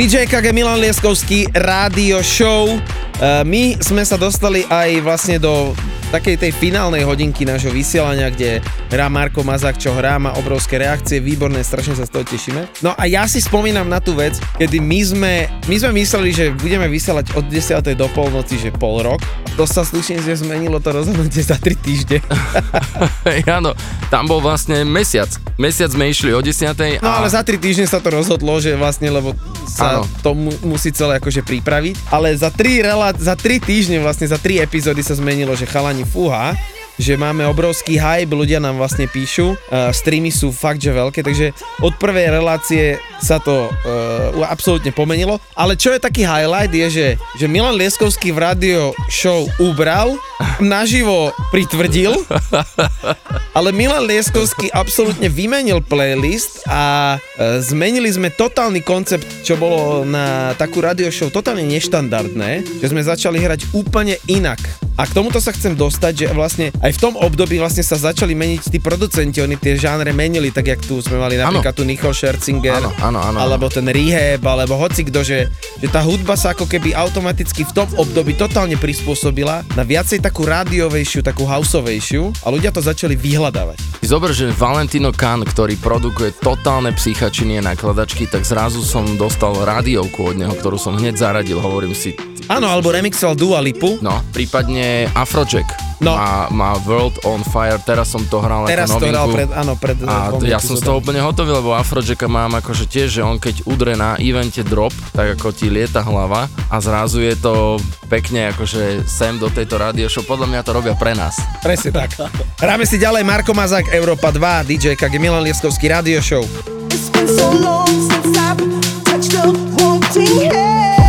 DJ KG Milan Lieskovský, rádio show. E, my sme sa dostali aj vlastne do takej tej finálnej hodinky nášho vysielania, kde hrá Marko Mazák, čo hrá, má obrovské reakcie, výborné, strašne sa z toho tešíme. No a ja si spomínam na tú vec, kedy my sme, my sme mysleli, že budeme vysielať od 10. do polnoci, že pol rok. A to sa slušne že zmenilo to rozhodnutie za 3 týždne. Áno, tam bol vlastne mesiac. Mesiac sme išli o 10. No a... ale za 3 týždne sa to rozhodlo, že vlastne, lebo sa Áno. to mu, musí celé akože pripraviť. Ale za 3, relá- za 3 týždne, vlastne za 3 epizódy sa zmenilo, že chalani kujifuha že máme obrovský hype, ľudia nám vlastne píšu, uh, streamy sú fakt, že veľké, takže od prvej relácie sa to uh, absolútne pomenilo, ale čo je taký highlight je, že, že Milan Lieskovský v radio show ubral, naživo pritvrdil, ale Milan Lieskovský absolútne vymenil playlist a e, zmenili sme totálny koncept, čo bolo na takú radio show totálne neštandardné, že sme začali hrať úplne inak. A k tomuto sa chcem dostať, že vlastne aj v tom období vlastne sa začali meniť tí producenti, oni tie žánre menili, tak jak tu sme mali napríklad tu Nicole Scherzinger, Áno, áno, áno. alebo ten Rehab, alebo hoci kto, že, že tá hudba sa ako keby automaticky v tom období totálne prispôsobila na viacej takú rádiovejšiu, takú houseovejšiu a ľudia to začali vyhľadávať. Zober, že Valentino Khan, ktorý produkuje totálne psychačiny a nakladačky, tak zrazu som dostal rádiovku od neho, ktorú som hneď zaradil, hovorím si, Áno, alebo remixoval Dua Lipu. no, prípadne Afrojack. No. Má, má World on Fire, teraz som to hral Teraz ako to novinku. hral pred, áno, pred A dvomi to, ja som z toho úplne hotový, lebo Afrojacka mám akože tiež, že on keď udre na evente drop, tak ako ti lieta hlava a zrazu je to pekne akože sem do tejto radio show. Podľa mňa to robia pre nás. Presne tak. Hráme si ďalej Marko Mazák, Európa 2, DJ KG Milan Lieskovský Radio Show. It's been so long since I've touched a wanting head.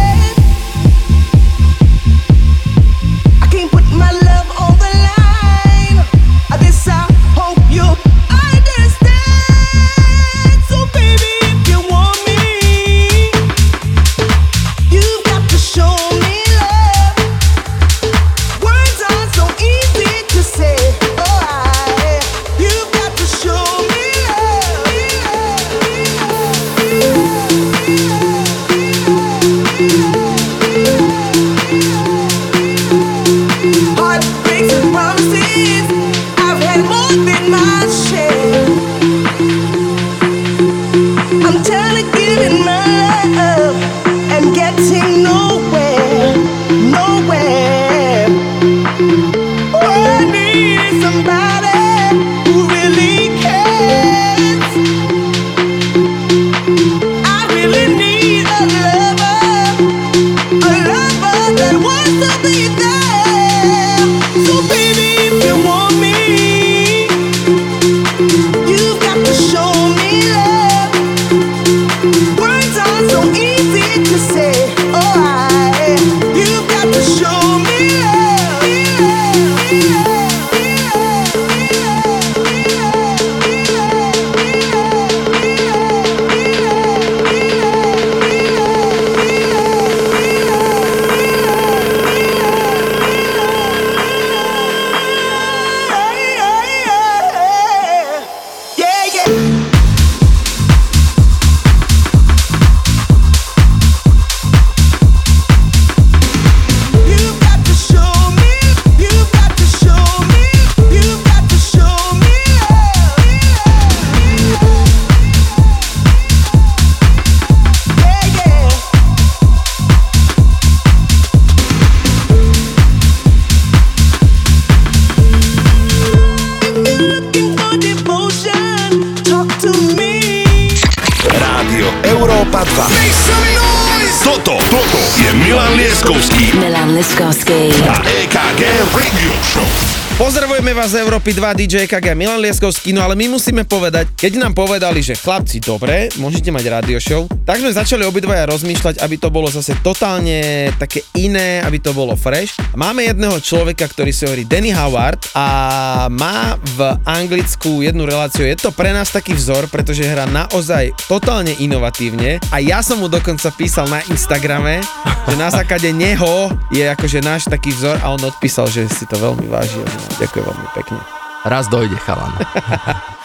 Európy 2 DJ KG Milan Lieskovský, no ale my musíme povedať, keď nám povedali, že chlapci, dobre, môžete mať radio show, tak sme začali obidvaja rozmýšľať, aby to bolo zase totálne také iné, aby to bolo fresh. Máme jedného človeka, ktorý si hovorí Danny Howard a má v Anglicku jednu reláciu. Je to pre nás taký vzor, pretože hrá naozaj totálne inovatívne a ja som mu dokonca písal na Instagrame, že na základe neho je akože náš taký vzor a on odpísal, že si to veľmi váži. Ďakujem veľmi pekne. Raz dojde, chalan.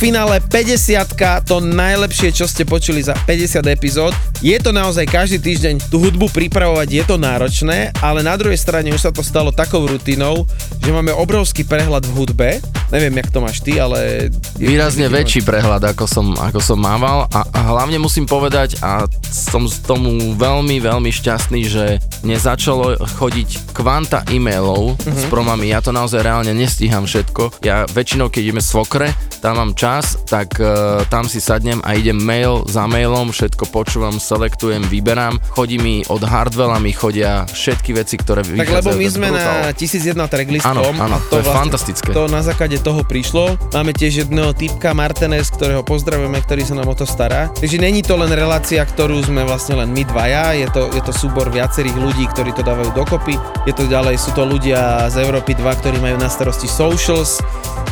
finále 50 to najlepšie, čo ste počuli za 50 epizód. Je to naozaj každý týždeň tú hudbu pripravovať, je to náročné, ale na druhej strane už sa to stalo takou rutinou, že máme obrovský prehľad v hudbe. Neviem, jak to máš ty, ale... Výrazne väčší prehľad, ako som, ako som mával a, a hlavne musím povedať a som z tomu veľmi, veľmi šťastný, že mne začalo chodiť kvanta e-mailov Mhm. s promami. Ja to naozaj reálne nestíham všetko. Ja väčšinou, keď ideme svokre, tam mám čas, tak uh, tam si sadnem a idem mail za mailom, všetko počúvam, selektujem, vyberám. Chodí mi od Hardwella, mi chodia všetky veci, ktoré Tak lebo vychádzajú my sme Brutal. na 1001 tracklistom. Áno, áno, a to je fantastické. To na základe toho prišlo. Máme tiež jedného typka Martinez, ktorého pozdravujeme, ktorý sa nám o to stará. Takže není to len relácia, ktorú sme vlastne len my dvaja, je to, je to súbor viacerých ľudí, ktorí to dávajú dokopy. Je to ďalej, sú to ľudia z Európy 2, ktorí majú na starosti socials,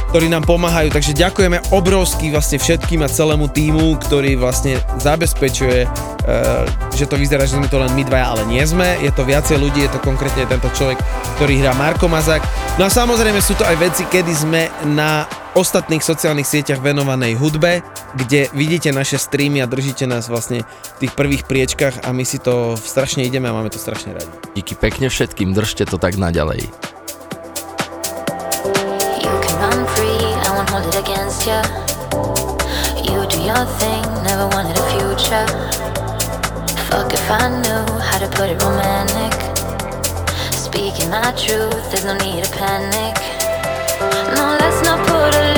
ktorí nám pomáhajú, takže ďakujeme obrovsky vlastne všetkým a celému týmu, ktorý vlastne zabezpečuje, e, že to vyzerá, že sme to len my dvaja, ale nie sme. Je to viacej ľudí, je to konkrétne tento človek, ktorý hrá Marko Mazák. No a samozrejme sú to aj veci, kedy sme na ostatných sociálnych sieťach venovanej hudbe, kde vidíte naše streamy a držíte nás vlastne v tých prvých priečkach a my si to strašne ideme a máme to strašne radi. Díky pekne všetkým, držte to tak naďalej. It against you. You do your thing, never wanted a future. Fuck if I knew how to put it romantic. Speaking my truth, there's no need to panic. No, let's not put a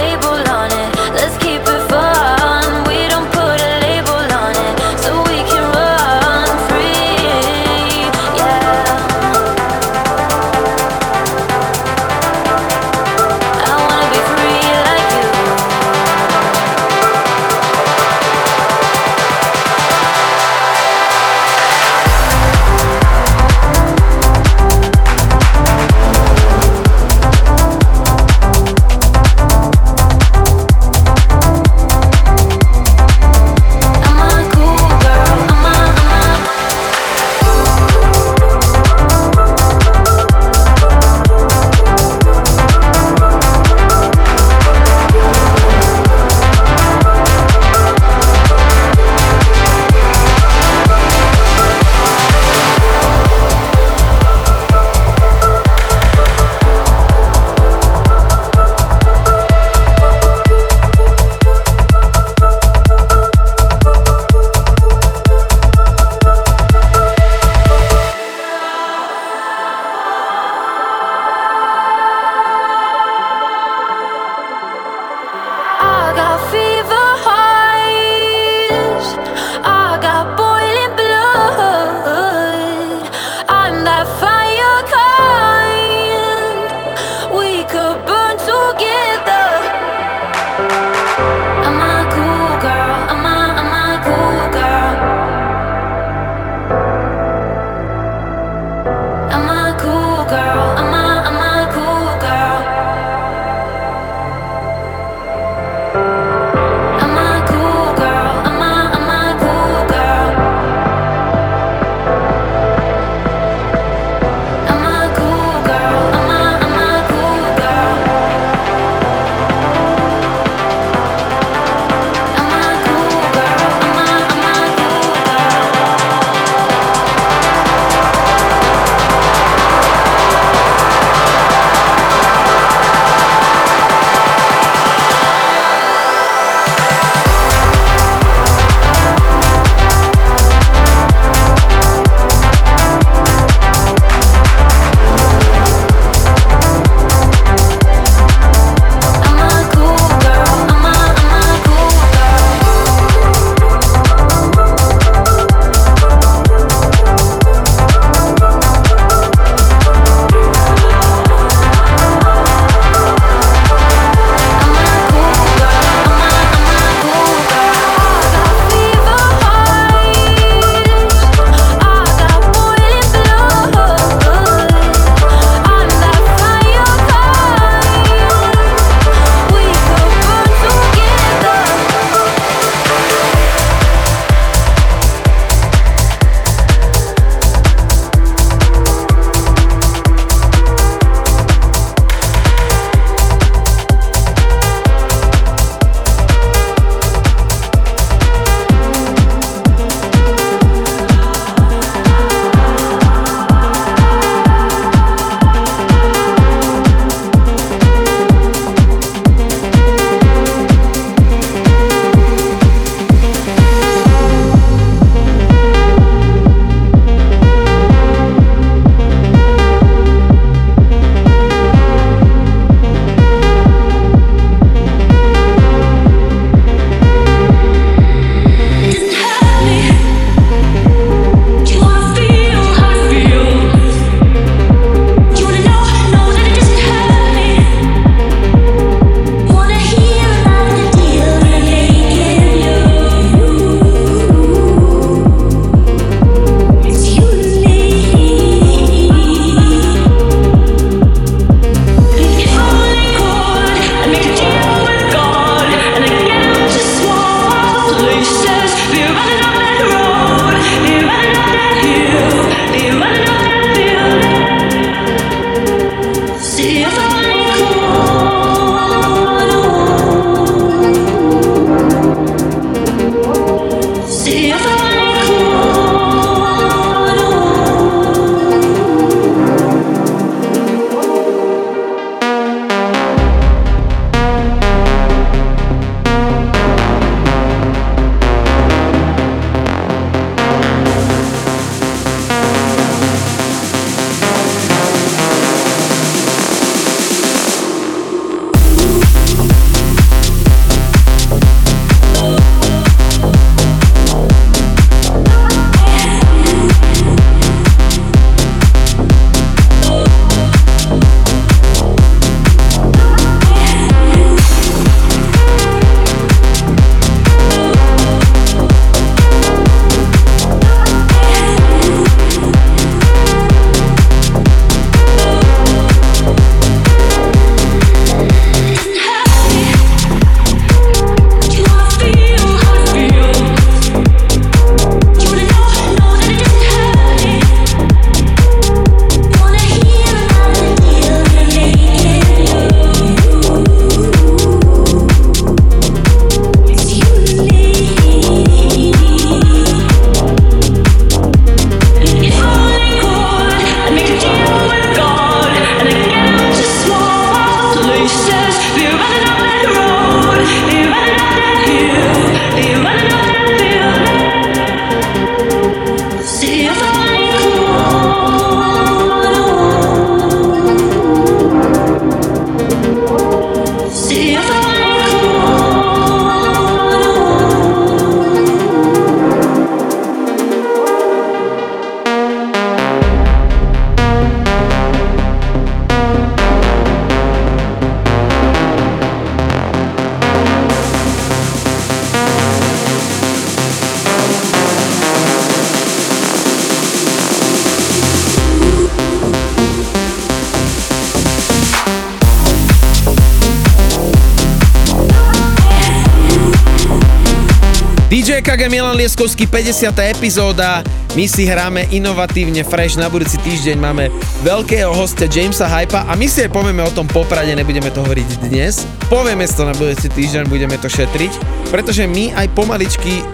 Milan Lieskovský, 50. epizóda. My si hráme inovatívne, fresh. Na budúci týždeň máme veľkého hostia Jamesa Hypa a my si aj povieme o tom poprade, nebudeme to hovoriť dnes. Povieme to na budúci týždeň, budeme to šetriť, pretože my aj pomaličky e,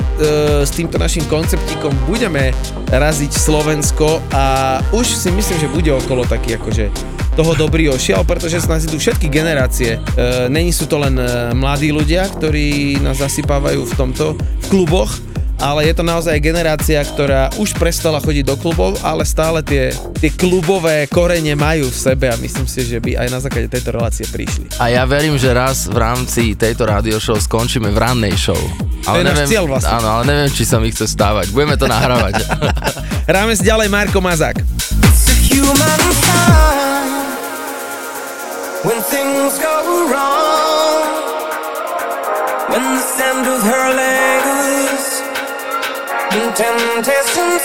s týmto našim konceptíkom budeme raziť Slovensko a už si myslím, že bude okolo taký akože toho dobrýho šiel, pretože s nás idú všetky generácie. E, není sú to len e, mladí ľudia, ktorí nás zasypávajú v tomto, v kluboch, ale je to naozaj generácia, ktorá už prestala chodiť do klubov, ale stále tie, tie klubové korene majú v sebe a myslím si, že by aj na základe tejto relácie prišli. A ja verím, že raz v rámci tejto radio show skončíme v rannej show. To je náš cieľ vlastne. Áno, ale neviem, či sa mi chce stávať. Budeme to nahrávať. Hráme si ďalej Marko Mazák. when things go wrong. When the of her legs and temptation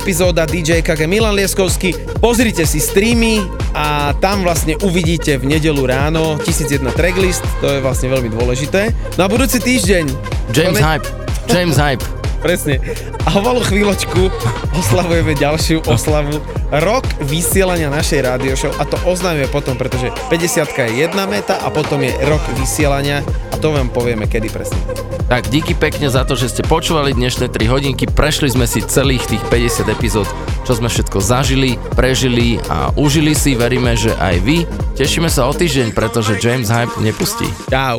epizóda DJ KG Milan Lieskovský. Pozrite si streamy a tam vlastne uvidíte v nedelu ráno 1001 tracklist, to je vlastne veľmi dôležité. No a budúci týždeň... James Hype. James Hype. Presne. A o malú chvíľočku oslavujeme ďalšiu oslavu rok vysielania našej rádio show a to oznámime potom, pretože 50 je jedna meta a potom je rok vysielania a to vám povieme kedy presne. Tak díky pekne za to, že ste počúvali dnešné 3 hodinky. Prešli sme si celých tých 50 epizód, čo sme všetko zažili, prežili a užili si. Veríme, že aj vy. Tešíme sa o týždeň, pretože James Hype nepustí. Čau.